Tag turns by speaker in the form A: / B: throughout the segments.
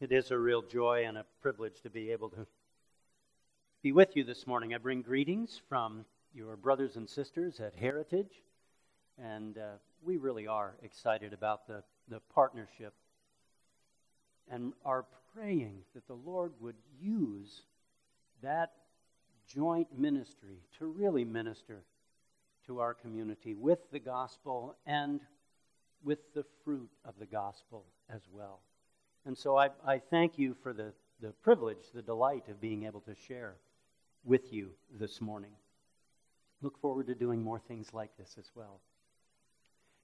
A: It is a real joy and a privilege to be able to be with you this morning. I bring greetings from your brothers and sisters at Heritage, and uh, we really are excited about the, the partnership and are praying that the Lord would use that joint ministry to really minister to our community with the gospel and with the fruit of the gospel as well. And so I, I thank you for the, the privilege, the delight of being able to share with you this morning. Look forward to doing more things like this as well.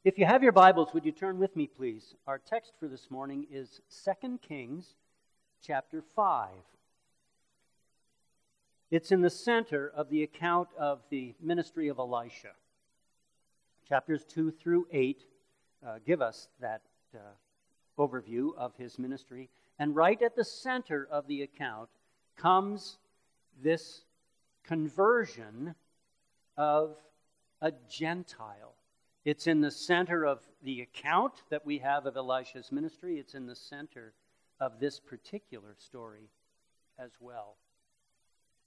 A: If you have your Bibles, would you turn with me, please? Our text for this morning is 2 Kings chapter 5. It's in the center of the account of the ministry of Elisha. Chapters 2 through 8 uh, give us that uh, overview of his ministry. And right at the center of the account comes this conversion of a Gentile. It's in the center of the account that we have of Elisha's ministry. It's in the center of this particular story as well.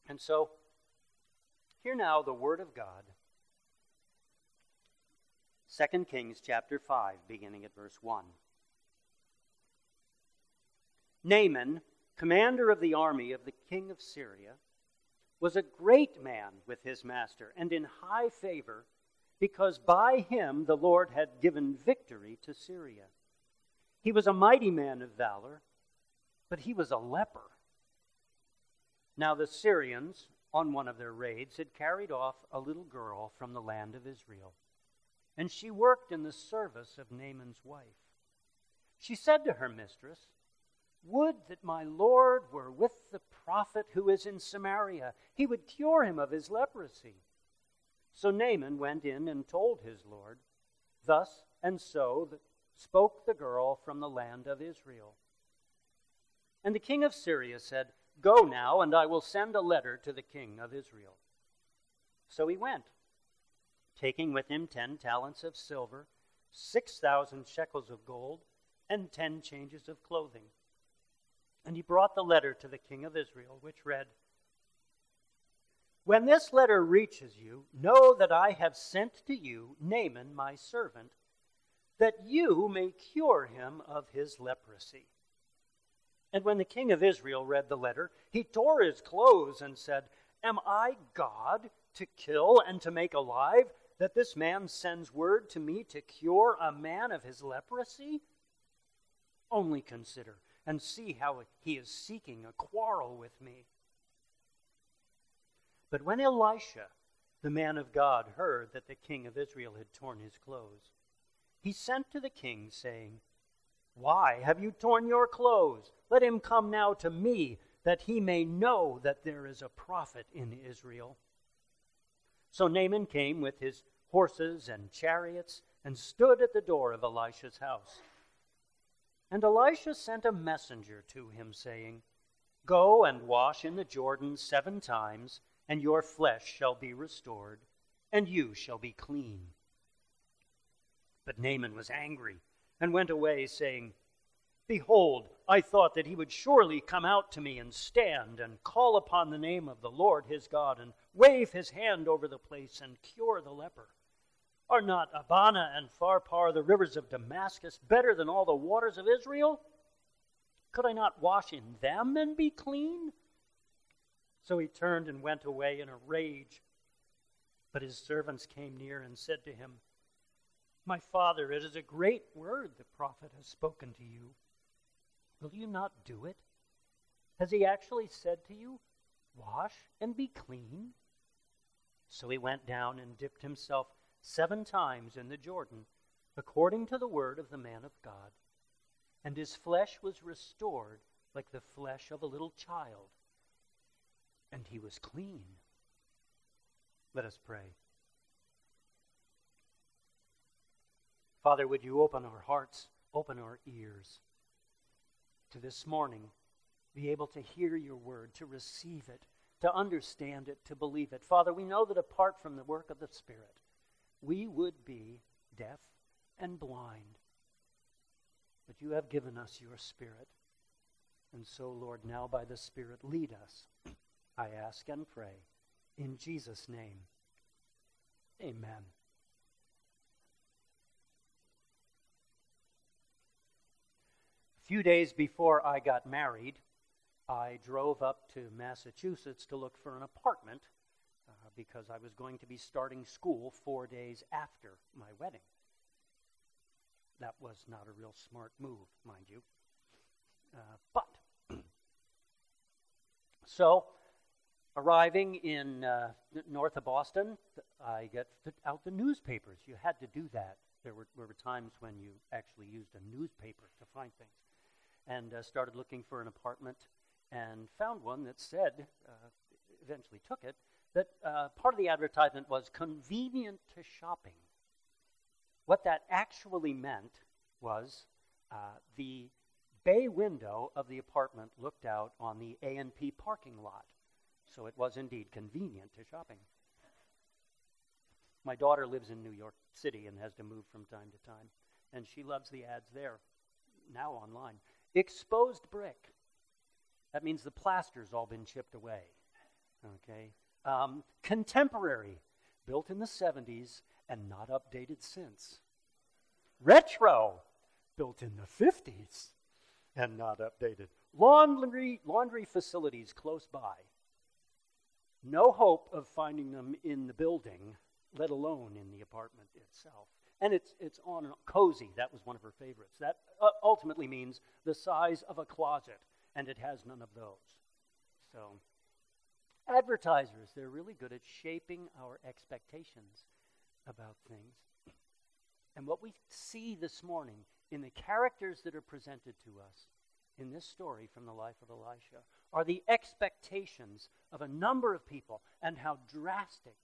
A: And so, hear now the Word of God. 2 Kings chapter 5, beginning at verse 1. Naaman, commander of the army of the king of Syria, was a great man with his master and in high favor, because by him the Lord had given victory to Syria. He was a mighty man of valor, but he was a leper. Now the Syrians, on one of their raids, had carried off a little girl from the land of Israel, and she worked in the service of Naaman's wife. She said to her mistress, would that my Lord were with the prophet who is in Samaria. He would cure him of his leprosy. So Naaman went in and told his Lord. Thus and so spoke the girl from the land of Israel. And the king of Syria said, Go now, and I will send a letter to the king of Israel. So he went, taking with him ten talents of silver, six thousand shekels of gold, and ten changes of clothing. And he brought the letter to the king of Israel, which read When this letter reaches you, know that I have sent to you Naaman, my servant, that you may cure him of his leprosy. And when the king of Israel read the letter, he tore his clothes and said, Am I God to kill and to make alive, that this man sends word to me to cure a man of his leprosy? Only consider and see how he is seeking a quarrel with me. But when Elisha, the man of God, heard that the king of Israel had torn his clothes, he sent to the king, saying, Why have you torn your clothes? Let him come now to me, that he may know that there is a prophet in Israel. So Naaman came with his horses and chariots and stood at the door of Elisha's house. And Elisha sent a messenger to him, saying, Go and wash in the Jordan seven times, and your flesh shall be restored, and you shall be clean. But Naaman was angry and went away, saying, Behold, I thought that he would surely come out to me and stand and call upon the name of the Lord his God and wave his hand over the place and cure the leper. Are not Abana and Pharpar, the rivers of Damascus, better than all the waters of Israel? Could I not wash in them and be clean? So he turned and went away in a rage. But his servants came near and said to him, My father, it is a great word the prophet has spoken to you. Will you not do it? Has he actually said to you, Wash and be clean? So he went down and dipped himself seven times in the Jordan, according to the word of the man of God. And his flesh was restored like the flesh of a little child, and he was clean. Let us pray. Father, would you open our hearts, open our ears to this morning, be able to hear your word, to receive it, to understand it, to believe it. Father, we know that apart from the work of the Spirit, we would be deaf and blind. But you have given us your Spirit. And so, Lord, now by the Spirit, lead us. I ask and pray. In Jesus' name, amen. A few days before I got married, I drove up to Massachusetts to look for an apartment because I was going to be starting school four days after my wedding. That was not a real smart move, mind you. Uh, but, so, arriving in uh, north of Boston, I get out the newspapers. You had to do that. There were, there were times when you actually used a newspaper to find things. And uh, started looking for an apartment and found one that said, uh, eventually took it, that uh, part of the advertisement was convenient to shopping. What that actually meant was uh, the bay window of the apartment looked out on the A&P parking lot. So it was indeed convenient to shopping. My daughter lives in New York City and has to move from time to time, and she loves the ads there, now online. Exposed brick. That means the plaster's all been chipped away. Okay? Um, contemporary, built in the 70s and not updated since. Retro, built in the 50s and not updated. Laundry, laundry facilities close by. No hope of finding them in the building, let alone in the apartment itself. And it's, it's on cozy. That was one of her favorites. That uh, ultimately means the size of a closet, and it has none of those. So, advertisers, they're really good at shaping our expectations about things. And what we see this morning in the characters that are presented to us in this story from the life of Elisha are the expectations of a number of people and how drastic,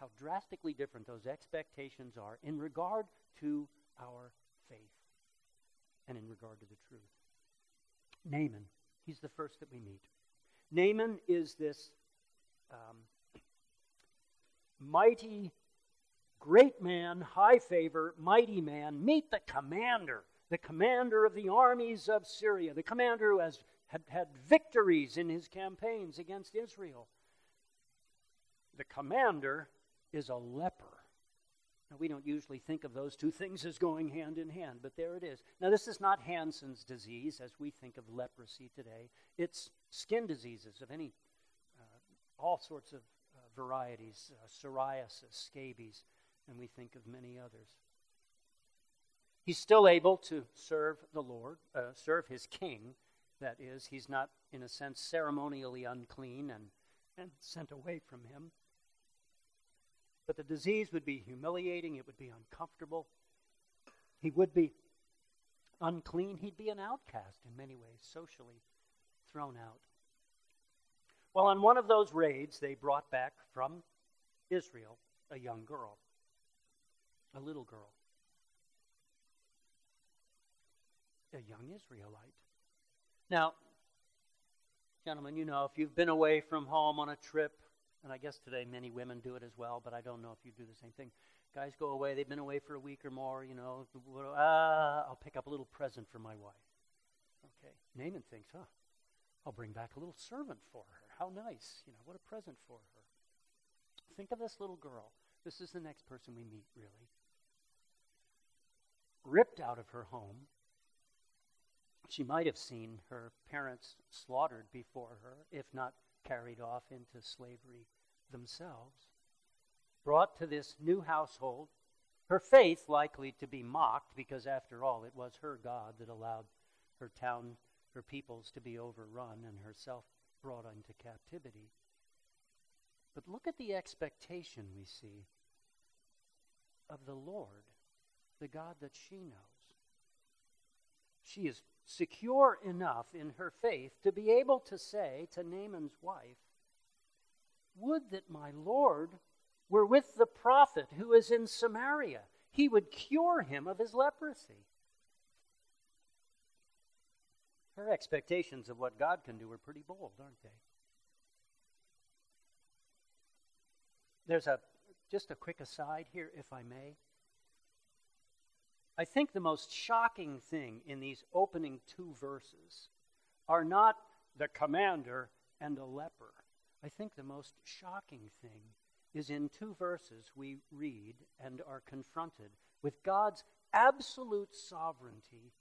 A: how drastically different those expectations are in regard to our faith and in regard to the truth. Naaman, he's the first that we meet. Naaman is this um, mighty Great man, high favor, mighty man, meet the commander, the commander of the armies of Syria, the commander who has had, had victories in his campaigns against Israel. The commander is a leper. Now, we don't usually think of those two things as going hand in hand, but there it is. Now, this is not Hansen's disease as we think of leprosy today. It's skin diseases of any, uh, all sorts of uh, varieties, uh, psoriasis, scabies and we think of many others. He's still able to serve the Lord, uh, serve his king. That is, he's not, in a sense, ceremonially unclean and, and sent away from him. But the disease would be humiliating, it would be uncomfortable. He would be unclean, he'd be an outcast in many ways, socially thrown out. Well, on one of those raids, they brought back from Israel a young girl a little girl, a young Israelite. Now, gentlemen, you know, if you've been away from home on a trip, and I guess today many women do it as well, but I don't know if you do the same thing. Guys go away, they've been away for a week or more, you know, ah, I'll pick up a little present for my wife. Okay. Naaman thinks, huh, I'll bring back a little servant for her. How nice. You know, what a present for her. Think of this little girl. This is the next person we meet, really ripped out of her home. She might have seen her parents slaughtered before her, if not carried off into slavery themselves. Brought to this new household, her faith likely to be mocked because, after all, it was her God that allowed her town, her peoples to be overrun and herself brought into captivity. But look at the expectation we see of the Lord the God that she knows. She is secure enough in her faith to be able to say to Naaman's wife, Would that my Lord were with the prophet who is in Samaria. He would cure him of his leprosy. Her expectations of what God can do are pretty bold, aren't they? There's a just a quick aside here, if I may. I think the most shocking thing in these opening two verses are not the commander and the leper. I think the most shocking thing is in two verses we read and are confronted with God's absolute sovereignty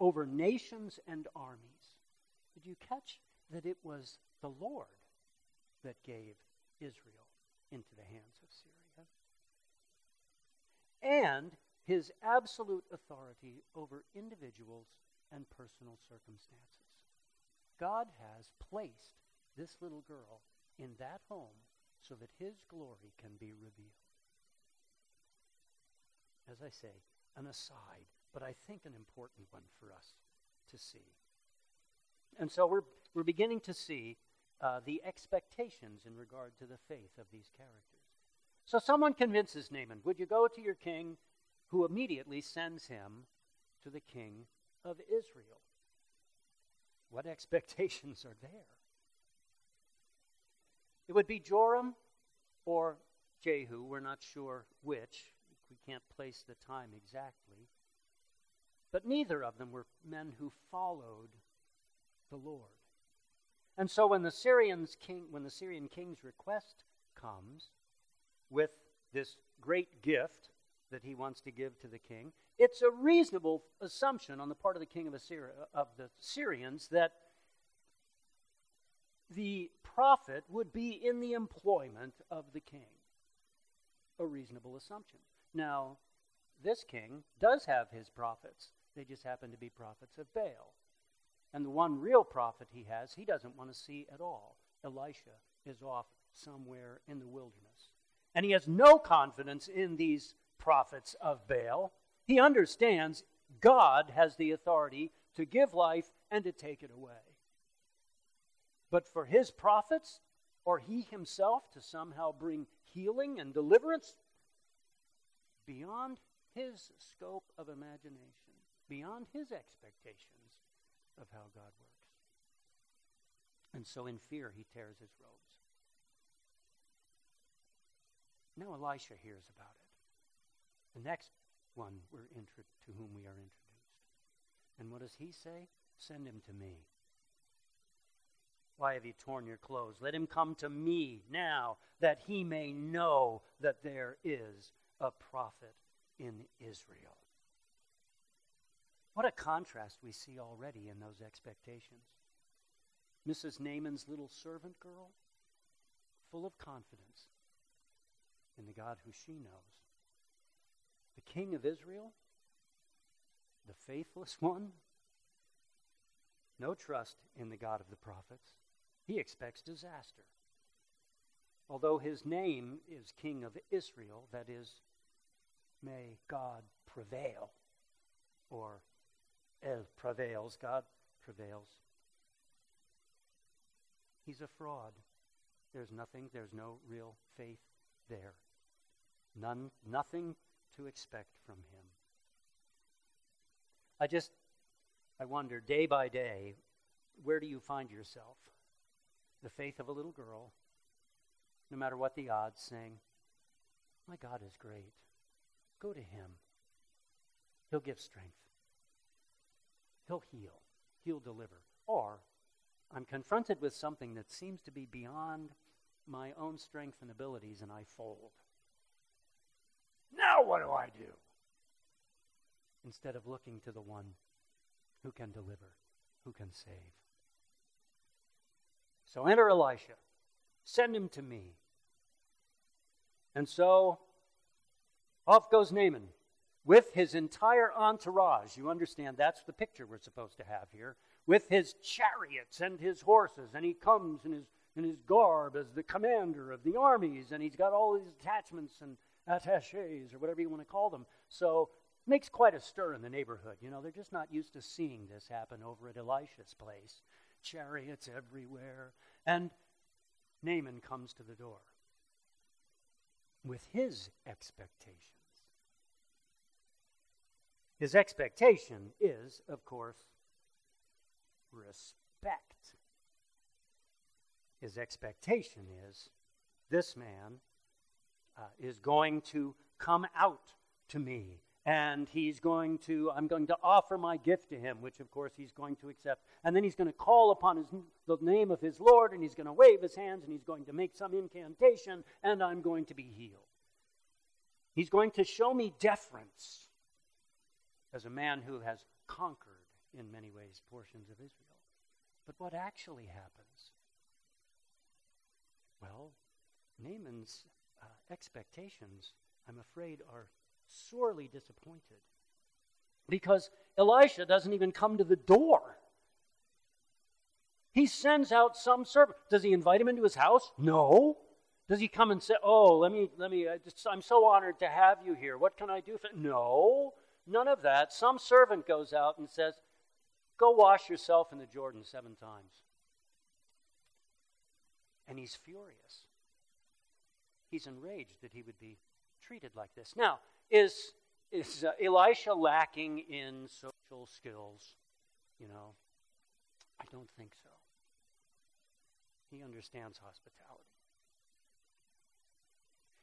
A: over nations and armies. Did you catch that it was the Lord that gave Israel into the hands of Syria? And his absolute authority over individuals and personal circumstances. God has placed this little girl in that home so that his glory can be revealed. As I say, an aside, but I think an important one for us to see. And so we're, we're beginning to see uh, the expectations in regard to the faith of these characters. So someone convinces Naaman, Would you go to your king? Who immediately sends him to the king of Israel. What expectations are there? It would be Joram or Jehu, we're not sure which. We can't place the time exactly. But neither of them were men who followed the Lord. And so when the Syrians king when the Syrian king's request comes with this great gift that he wants to give to the king, it's a reasonable assumption on the part of the king of, Assyria, of the Syrians that the prophet would be in the employment of the king. A reasonable assumption. Now, this king does have his prophets. They just happen to be prophets of Baal. And the one real prophet he has, he doesn't want to see at all. Elisha is off somewhere in the wilderness. And he has no confidence in these prophets of Baal. He understands God has the authority to give life and to take it away. But for his prophets, or he himself to somehow bring healing and deliverance, beyond his scope of imagination, beyond his expectations of how God works. And so in fear, he tears his robes. Now Elisha hears about it. The next one we're intro- to whom we are introduced. And what does he say? Send him to me. Why have you torn your clothes? Let him come to me now, that he may know that there is a prophet in Israel. What a contrast we see already in those expectations. Mrs. Naaman's little servant girl, full of confidence in the God who she knows. The king of Israel, the faithless one, no trust in the God of the prophets. He expects disaster. Although his name is King of Israel, that is, may God prevail, or prevails, God prevails. He's a fraud. There's nothing, there's no real faith there. None, nothing to expect from him. I just, I wonder day by day, where do you find yourself? The faith of a little girl, no matter what the odds, saying, My God is great. Go to him. He'll give strength. He'll heal. He'll deliver. Or I'm confronted with something that seems to be beyond my own strength and abilities, and I fold. Now what do I do? Instead of looking to the one who can deliver, who can save. So enter Elisha. Send him to me. And so off goes Naaman with his entire entourage. You understand that's the picture we're supposed to have here. With his chariots and his horses, and he comes in his, in his garb as the commander of the armies, and he's got all these attachments and attaches or whatever you want to call them. So makes quite a stir in the neighborhood. You know, they're just not used to seeing this happen over at Elisha's place. Chariots everywhere. And Naaman comes to the door with his expectations. His expectation is, of course, respect. His expectation is this man uh, is going to come out to me and he's going to i'm going to offer my gift to him which of course he's going to accept. And then he's going to call upon his, the name of his lord and he's going to wave his hands and he's going to make some incantation and i'm going to be healed. He's going to show me deference as a man who has conquered in many ways portions of israel but what actually happens well naaman's uh, expectations i'm afraid are sorely disappointed because Elisha doesn't even come to the door. He sends out some servant. Does he invite him into his house? No. Does he come and say, "Oh, let me, let me. Just, I'm so honored to have you here. What can I do for?" You?" No, none of that. Some servant goes out and says, "Go wash yourself in the Jordan seven times." And he's furious. He's enraged that he would be treated like this. Now, is, is uh, Elisha lacking in social skills? You know, I don't think so. He understands hospitality.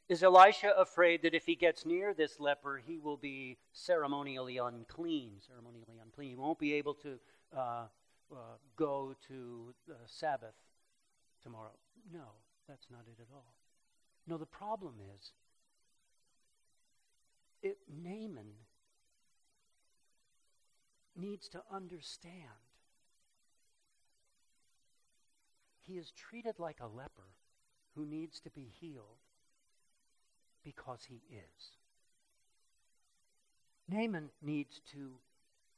A: Is Elisha afraid that if he gets near this leper, he will be ceremonially unclean? Ceremonially unclean. He won't be able to uh, uh, go to the Sabbath tomorrow. No, that's not it at all. No, the problem is it, Naaman needs to understand he is treated like a leper who needs to be healed because he is. Naaman needs to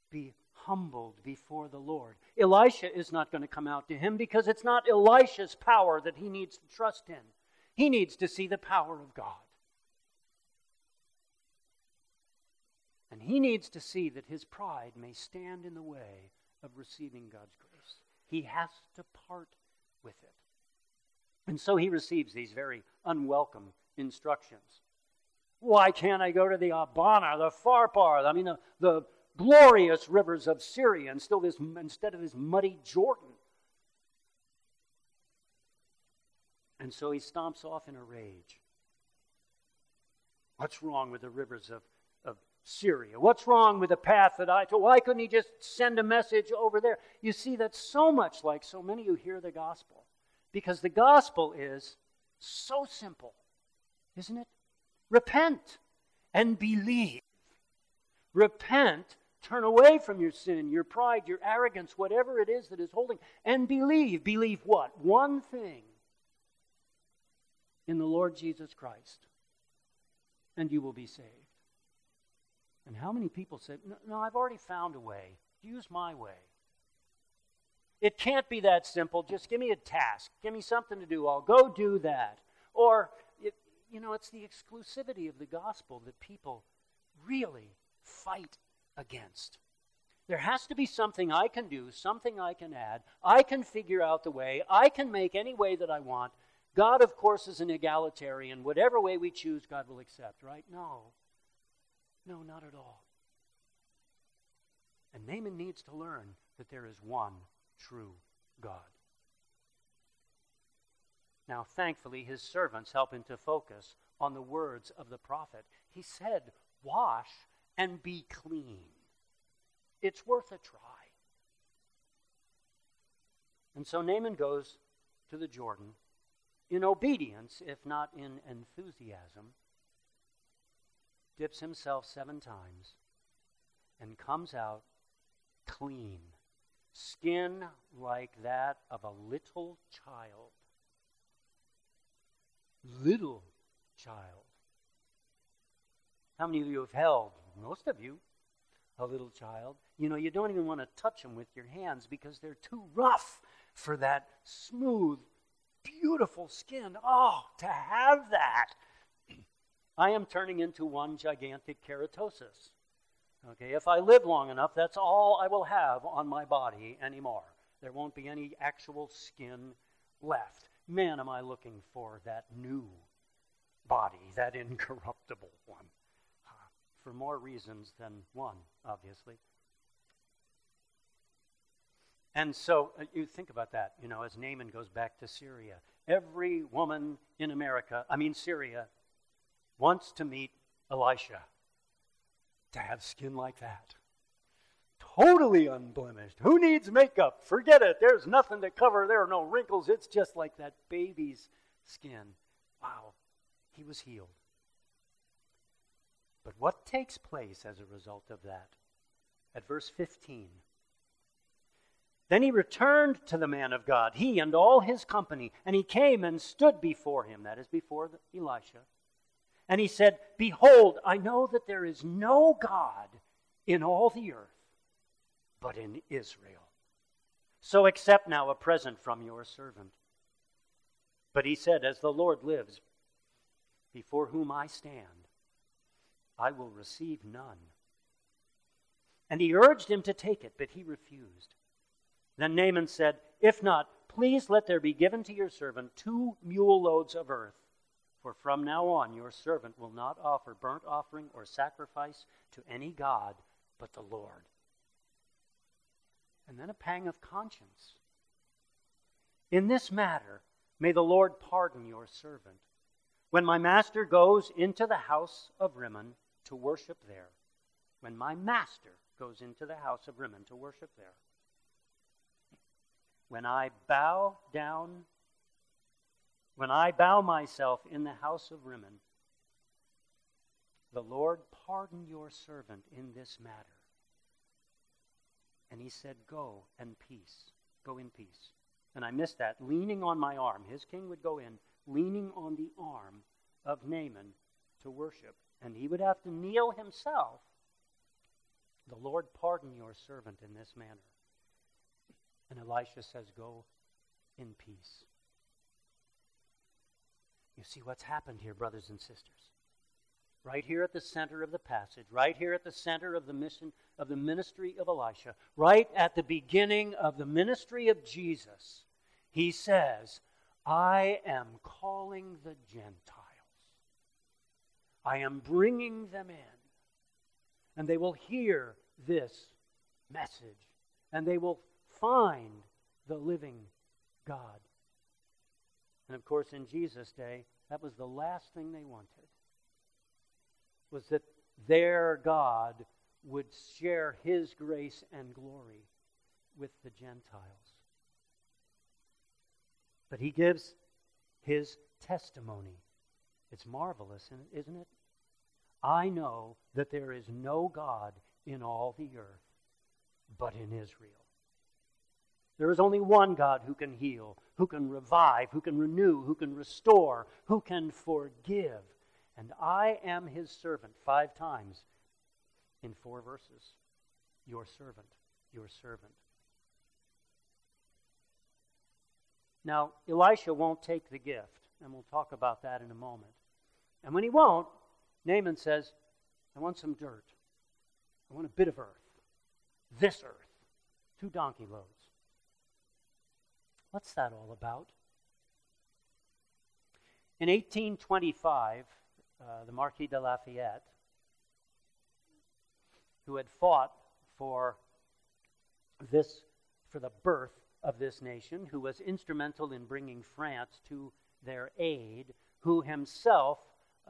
A: be humbled before the Lord. Elisha is not going to come out to him because it's not Elisha's power that he needs to trust in. He needs to see the power of God. And he needs to see that his pride may stand in the way of receiving God's grace. He has to part with it. And so he receives these very unwelcome instructions. Why can't I go to the Abana, the Pharpar, I mean, the, the glorious rivers of Syria, and still this, instead of this muddy Jordan? And so he stomps off in a rage. What's wrong with the rivers of, of Syria? What's wrong with the path that I took? Why couldn't he just send a message over there? You see, that's so much like so many who hear the gospel. Because the gospel is so simple, isn't it? Repent and believe. Repent, turn away from your sin, your pride, your arrogance, whatever it is that is holding, and believe. Believe what? One thing in the Lord Jesus Christ, and you will be saved. And how many people say, no, no, I've already found a way. Use my way. It can't be that simple. Just give me a task. Give me something to do. I'll go do that. Or, you know, it's the exclusivity of the gospel that people really fight against. There has to be something I can do, something I can add. I can figure out the way. I can make any way that I want. God, of course, is an egalitarian. Whatever way we choose, God will accept, right? No. No, not at all. And Naaman needs to learn that there is one true God. Now, thankfully, his servants help him to focus on the words of the prophet. He said, Wash and be clean. It's worth a try. And so Naaman goes to the Jordan in obedience, if not in enthusiasm, dips himself seven times, and comes out clean, skin like that of a little child. Little child. How many of you have held? Most of you. A little child. You know, you don't even want to touch them with your hands because they're too rough for that smooth, beautiful skin. Oh, to have that I am turning into one gigantic keratosis. Okay, if I live long enough, that's all I will have on my body anymore. There won't be any actual skin left. Man, am I looking for that new body, that incorruptible one. For more reasons than one, obviously. And so uh, you think about that, you know, as Naaman goes back to Syria. Every woman in America, I mean Syria, wants to meet Elisha, to have skin like that. Totally unblemished. Who needs makeup? Forget it. There's nothing to cover. There are no wrinkles. It's just like that baby's skin. Wow. He was healed. But what takes place as a result of that? At verse 15. Then he returned to the man of God, he and all his company, and he came and stood before him, that is, before Elisha. And he said, Behold, I know that there is no God in all the earth but in Israel. So accept now a present from your servant. But he said, As the Lord lives, before whom I stand, I will receive none. And he urged him to take it, but he refused. Then Naaman said, If not, please let there be given to your servant two mule loads of earth. For from now on your servant will not offer burnt offering or sacrifice to any God but the Lord. And then a pang of conscience. In this matter, may the Lord pardon your servant. When my master goes into the house of Rimmon to worship there, when my master goes into the house of Rimmon to worship there, when I bow down, when I bow myself in the house of Rimmon, the Lord pardon your servant in this matter. And he said, Go and peace. Go in peace. And I missed that. Leaning on my arm. His king would go in, leaning on the arm of Naaman to worship. And he would have to kneel himself. The Lord pardon your servant in this manner. And Elisha says, Go in peace. You see what's happened here, brothers and sisters. Right here at the center of the passage, right here at the center of the mission of the ministry of Elisha, right at the beginning of the ministry of Jesus, he says, I am calling the Gentiles. I am bringing them in. And they will hear this message. And they will find the living God. And of course, in Jesus' day, that was the last thing they wanted. Was that their God would share his grace and glory with the Gentiles. But he gives his testimony. It's marvelous, isn't it? I know that there is no God in all the earth but in Israel. There is only one God who can heal, who can revive, who can renew, who can restore, who can forgive. And I am his servant five times in four verses. Your servant, your servant. Now, Elisha won't take the gift, and we'll talk about that in a moment. And when he won't, Naaman says, I want some dirt. I want a bit of earth. This earth. Two donkey loads. What's that all about? In 1825, uh, the Marquis de Lafayette, who had fought for this, for the birth of this nation, who was instrumental in bringing France to their aid, who himself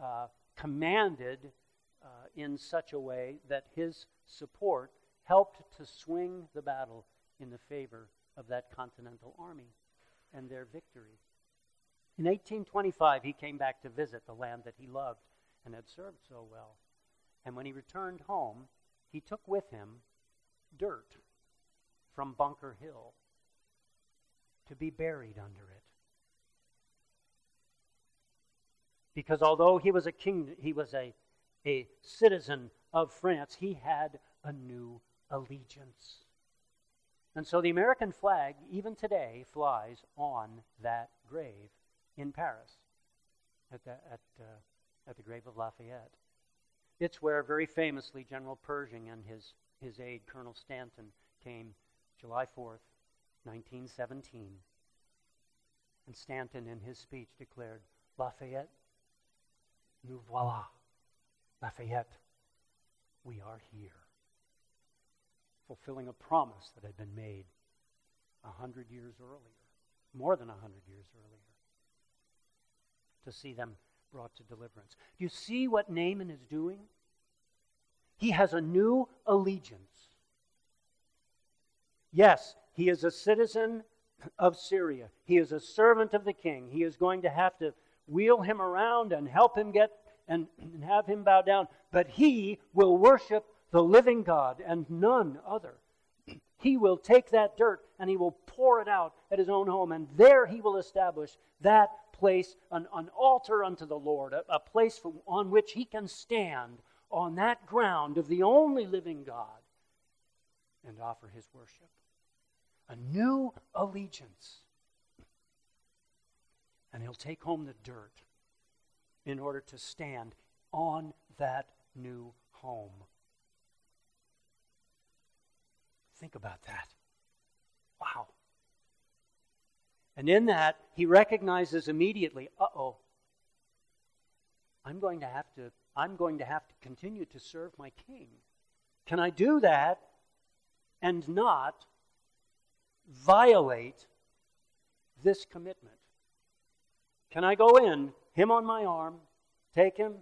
A: uh, commanded uh, in such a way that his support helped to swing the battle in the favor of that continental army and their victory. In 1825, he came back to visit the land that he loved and had served so well. And when he returned home, he took with him dirt from Bunker Hill to be buried under it. Because although he was a king, he was a, a citizen of France, he had a new allegiance. And so the American flag, even today, flies on that grave in Paris, at the, at, uh, at the grave of Lafayette. It's where, very famously, General Pershing and his, his aide, Colonel Stanton, came July 4th, 1917. And Stanton, in his speech, declared, Lafayette, nous voilà. Lafayette, we are here fulfilling a promise that had been made a hundred years earlier, more than a hundred years earlier, to see them brought to deliverance. Do you see what Naaman is doing? He has a new allegiance. Yes, he is a citizen of Syria. He is a servant of the king. He is going to have to wheel him around and help him get and, and have him bow down. But he will worship the living God and none other. He will take that dirt and he will pour it out at his own home, and there he will establish that place, an, an altar unto the Lord, a, a place for, on which he can stand on that ground of the only living God and offer his worship. A new allegiance. And he'll take home the dirt in order to stand on that new home. Think about that. Wow. And in that, he recognizes immediately, uh-oh, I'm going to have to I'm going to have to continue to serve my king. Can I do that and not violate this commitment? Can I go in, him on my arm, take him,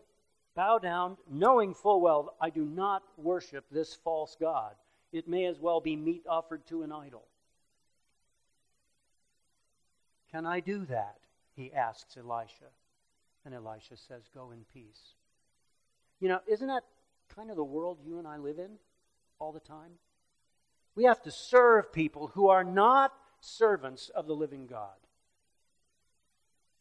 A: bow down, knowing full well I do not worship this false God? It may as well be meat offered to an idol. Can I do that? He asks Elisha. And Elisha says, Go in peace. You know, isn't that kind of the world you and I live in all the time? We have to serve people who are not servants of the living God.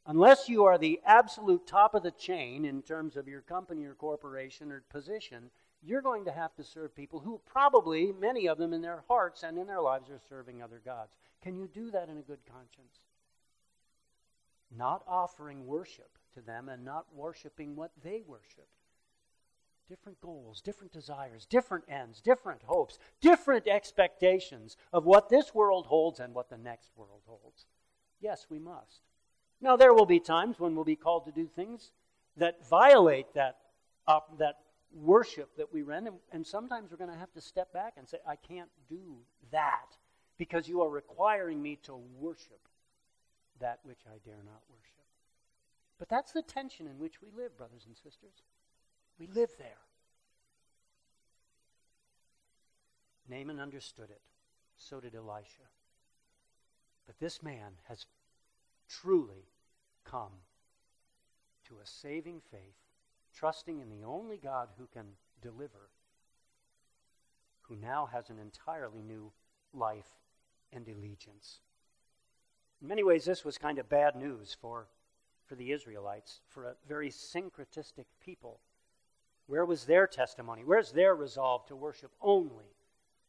A: Unless you are the absolute top of the chain in terms of your company or corporation or position, you're going to have to serve people who probably, many of them in their hearts and in their lives, are serving other gods. Can you do that in a good conscience? Not offering worship to them and not worshiping what they worship different goals, different desires, different ends, different hopes, different expectations of what this world holds and what the next world holds. Yes, we must. Now, there will be times when we'll be called to do things that violate that, uh, that worship that we rend, and, and sometimes we're going to have to step back and say, I can't do that because you are requiring me to worship that which I dare not worship. But that's the tension in which we live, brothers and sisters. We live there. Naaman understood it. So did Elisha. But this man has truly come to a saving faith, trusting in the only God who can deliver, who now has an entirely new life and allegiance. In many ways, this was kind of bad news for, for the Israelites, for a very syncretistic people. Where was their testimony? Where's their resolve to worship only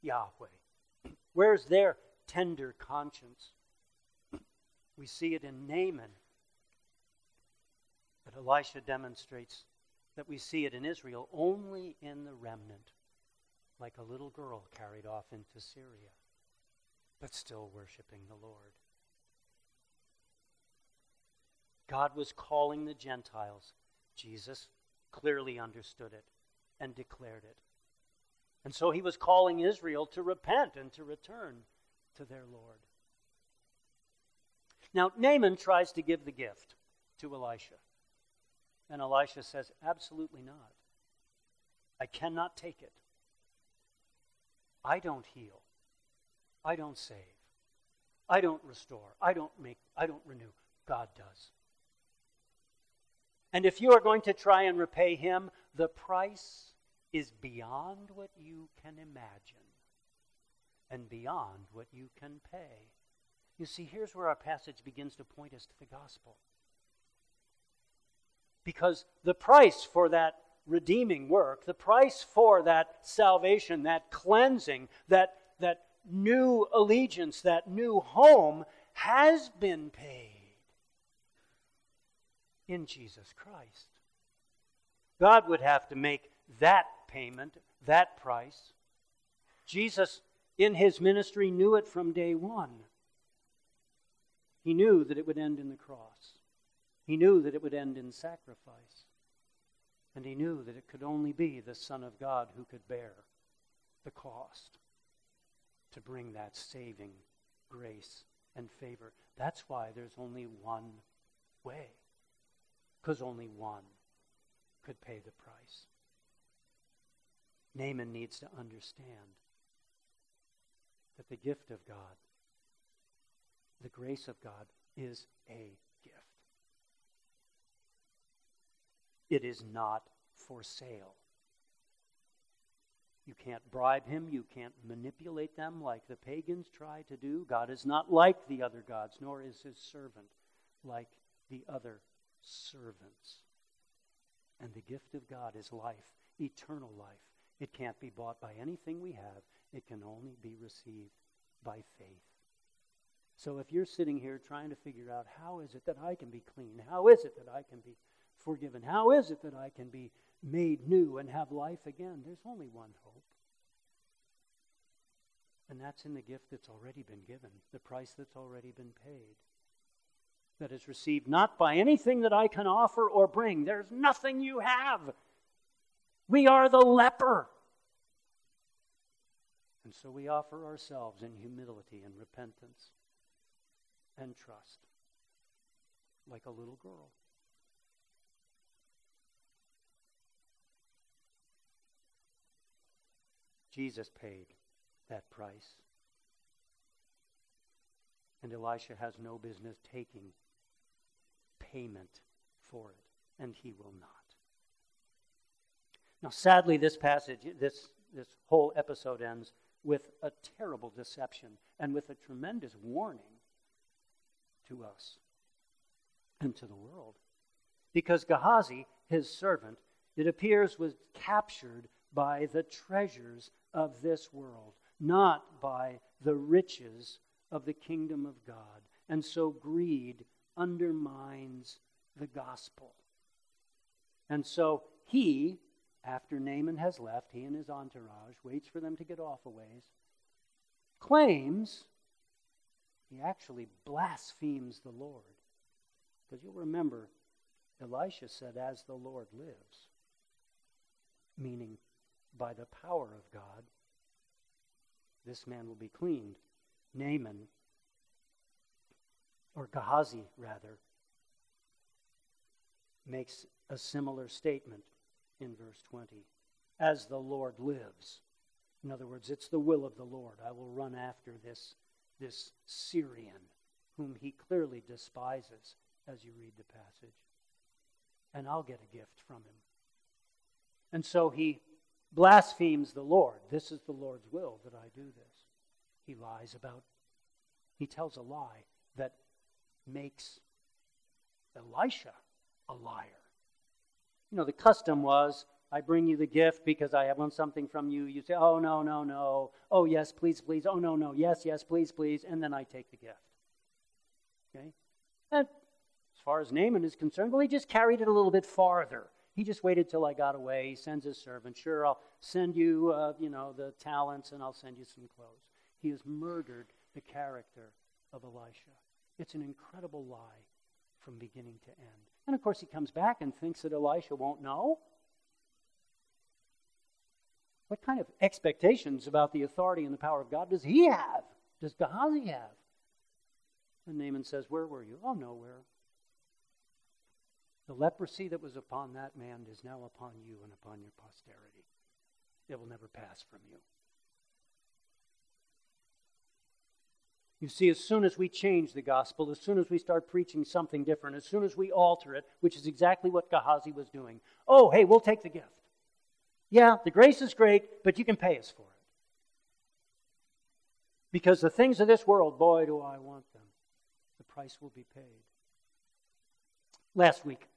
A: Yahweh? Where's their tender conscience? We see it in Naaman. But Elisha demonstrates that we see it in Israel only in the remnant, like a little girl carried off into Syria, but still worshiping the Lord. God was calling the Gentiles. Jesus clearly understood it and declared it. And so he was calling Israel to repent and to return to their Lord. Now, Naaman tries to give the gift to Elisha. And Elisha says, Absolutely not. I cannot take it. I don't heal. I don't save. I don't restore. I don't make, I don't renew. God does. And if you are going to try and repay him, the price is beyond what you can imagine and beyond what you can pay. You see, here's where our passage begins to point us to the gospel. Because the price for that redeeming work, the price for that salvation, that cleansing, that, that new allegiance, that new home has been paid in Jesus Christ. God would have to make that payment, that price. Jesus, in his ministry, knew it from day one. He knew that it would end in the cross. He knew that it would end in sacrifice. And he knew that it could only be the Son of God who could bear the cost to bring that saving grace and favor. That's why there's only one way because only one could pay the price. Naaman needs to understand that the gift of God, the grace of God, is a gift. It is not for sale. You can't bribe him. You can't manipulate them like the pagans try to do. God is not like the other gods, nor is his servant like the other servants. And the gift of God is life, eternal life. It can't be bought by anything we have, it can only be received by faith. So if you're sitting here trying to figure out how is it that I can be clean? How is it that I can be forgiven? How is it that I can be made new and have life again? There's only one hope. And that's in the gift that's already been given, the price that's already been paid. That is received not by anything that I can offer or bring. There's nothing you have. We are the leper. And so we offer ourselves in humility and repentance and trust, like a little girl. Jesus paid that price. And Elisha has no business taking payment for it, and he will not. Now, sadly, this passage, this, this whole episode ends with a terrible deception and with a tremendous warning to us and to the world. Because Gehazi, his servant, it appears was captured by the treasures of this world, not by the riches of the kingdom of God. And so greed undermines the gospel. And so he, after Naaman has left, he and his entourage, waits for them to get off a ways, claims he actually blasphemes the Lord. Because you'll remember, Elisha said, As the Lord lives, meaning by the power of God, this man will be cleaned. Naaman, or Gehazi rather, makes a similar statement in verse 20. As the Lord lives. In other words, it's the will of the Lord. I will run after this this Syrian, whom he clearly despises as you read the passage. And I'll get a gift from him. And so he blasphemes the Lord. This is the Lord's will that I do this. He lies about, he tells a lie that makes Elisha a liar. You know, the custom was I bring you the gift because I want something from you. You say, oh, no, no, no. Oh, yes, please, please. Oh, no, no. Yes, yes, please, please. And then I take the gift. Okay? And as far as Naaman is concerned, well, he just carried it a little bit farther. He just waited till I got away. He sends his servant. Sure, I'll send you, uh, you know, the talents and I'll send you some clothes. He has murdered the character of Elisha. It's an incredible lie from beginning to end. And of course, he comes back and thinks that Elisha won't know. What kind of expectations about the authority and the power of God does he have? Does Gehazi have? And Naaman says, Where were you? Oh, nowhere. The leprosy that was upon that man is now upon you and upon your posterity. It will never pass from you. You see, as soon as we change the gospel, as soon as we start preaching something different, as soon as we alter it, which is exactly what Gehazi was doing, oh, hey, we'll take the gift. Yeah, the grace is great, but you can pay us for it. Because the things of this world, boy, do I want them. The price will be paid. Last week,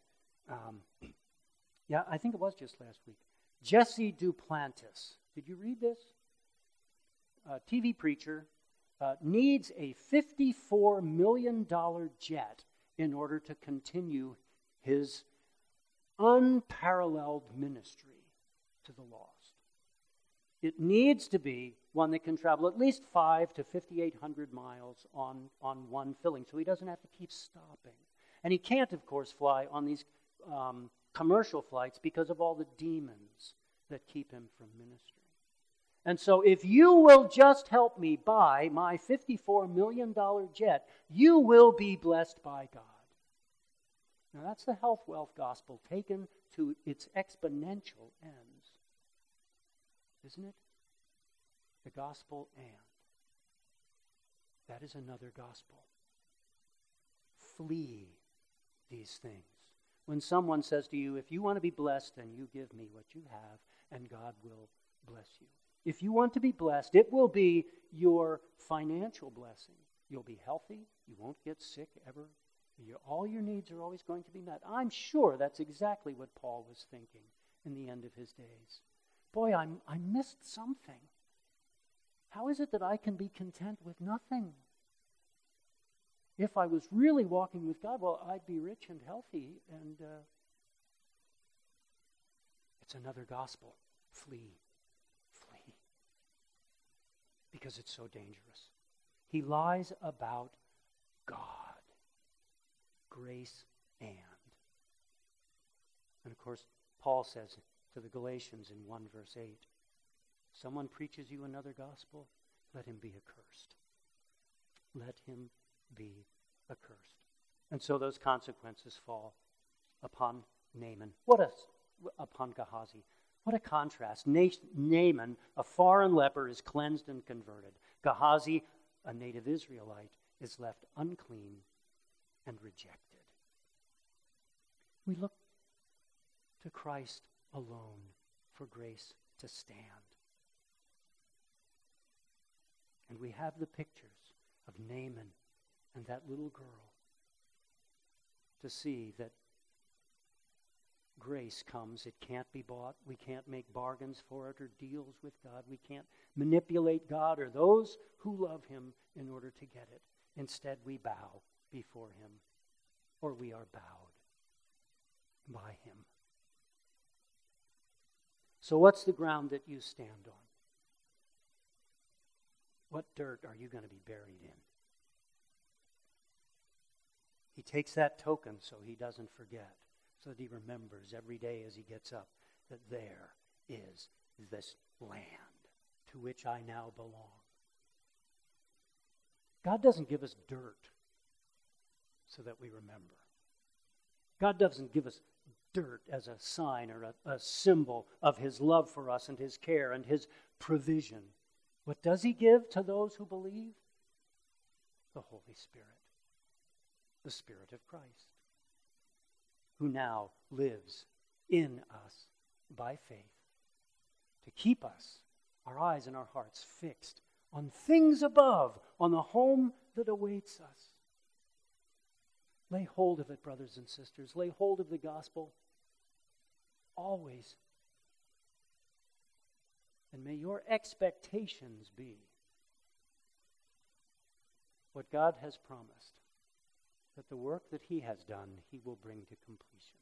A: um, yeah, I think it was just last week. Jesse Duplantis. Did you read this? A TV preacher uh, needs a $54 million jet in order to continue his unparalleled ministry to the lost. It needs to be one that can travel at least five to 5,800 miles on, on one filling, so he doesn't have to keep stopping. And he can't, of course, fly on these um, commercial flights because of all the demons that keep him from ministry. And so, if you will just help me buy my $54 million jet, you will be blessed by God. Now, that's the health wealth gospel taken to its exponential ends. isn't it? The gospel and. That is another gospel. Flee these things. When someone says to you, if you want to be blessed, then you give me what you have, and God will bless you. If you want to be blessed, it will be your financial blessing. You'll be healthy. You won't get sick ever. All your needs are always going to be met. I'm sure that's exactly what Paul was thinking in the end of his days. Boy, I'm, I missed something. How is it that I can be content with nothing? If I was really walking with God, well, I'd be rich and healthy, and uh, it's another gospel. Flee. Because it's so dangerous. He lies about God, grace, and. And of course, Paul says to the Galatians in 1 verse 8 someone preaches you another gospel, let him be accursed. Let him be accursed. And so those consequences fall upon Naaman. What a, upon Gehazi. What a contrast. Naaman, a foreign leper, is cleansed and converted. Gehazi, a native Israelite, is left unclean and rejected. We look to Christ alone for grace to stand. And we have the pictures of Naaman and that little girl to see that grace comes. It can't be bought. We can't make bargains for it or deals with God. We can't manipulate God or those who love Him in order to get it. Instead, we bow before Him, or we are bowed by Him. So, what's the ground that you stand on? What dirt are you going to be buried in? He takes that token so he doesn't forget, so that he remembers every day as he gets up that there is this land to which I now belong. God doesn't give us dirt so that we remember. God doesn't give us dirt as a sign or a, a, symbol of his love for us and his care and his provision. What does he give to those who believe? The Holy Spirit, the Spirit of Christ, who now lives in us by faith to keep us, our eyes and our hearts fixed on things above, on the home that awaits us. Lay hold of it, brothers and sisters. Lay hold of the gospel always. And may your expectations be what God has promised that the work that He has done, He will bring to completion.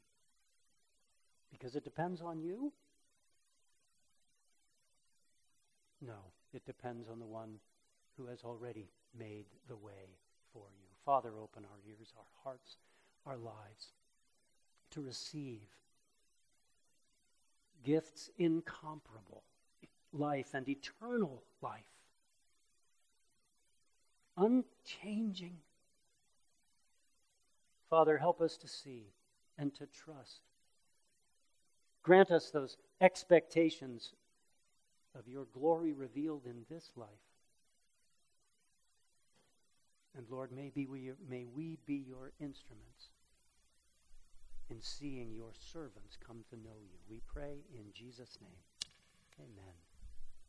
A: Because it depends on you? No, it depends on the one who has already made the way for you. Father, open our ears, our hearts, our lives to receive gifts incomparable life and eternal life. Unchanging. Father, help us to see and to trust. Grant us those expectations of your glory revealed in this life. And Lord, may, be we, may we be your instruments in seeing your servants come to know you. We pray in Jesus' name. Amen.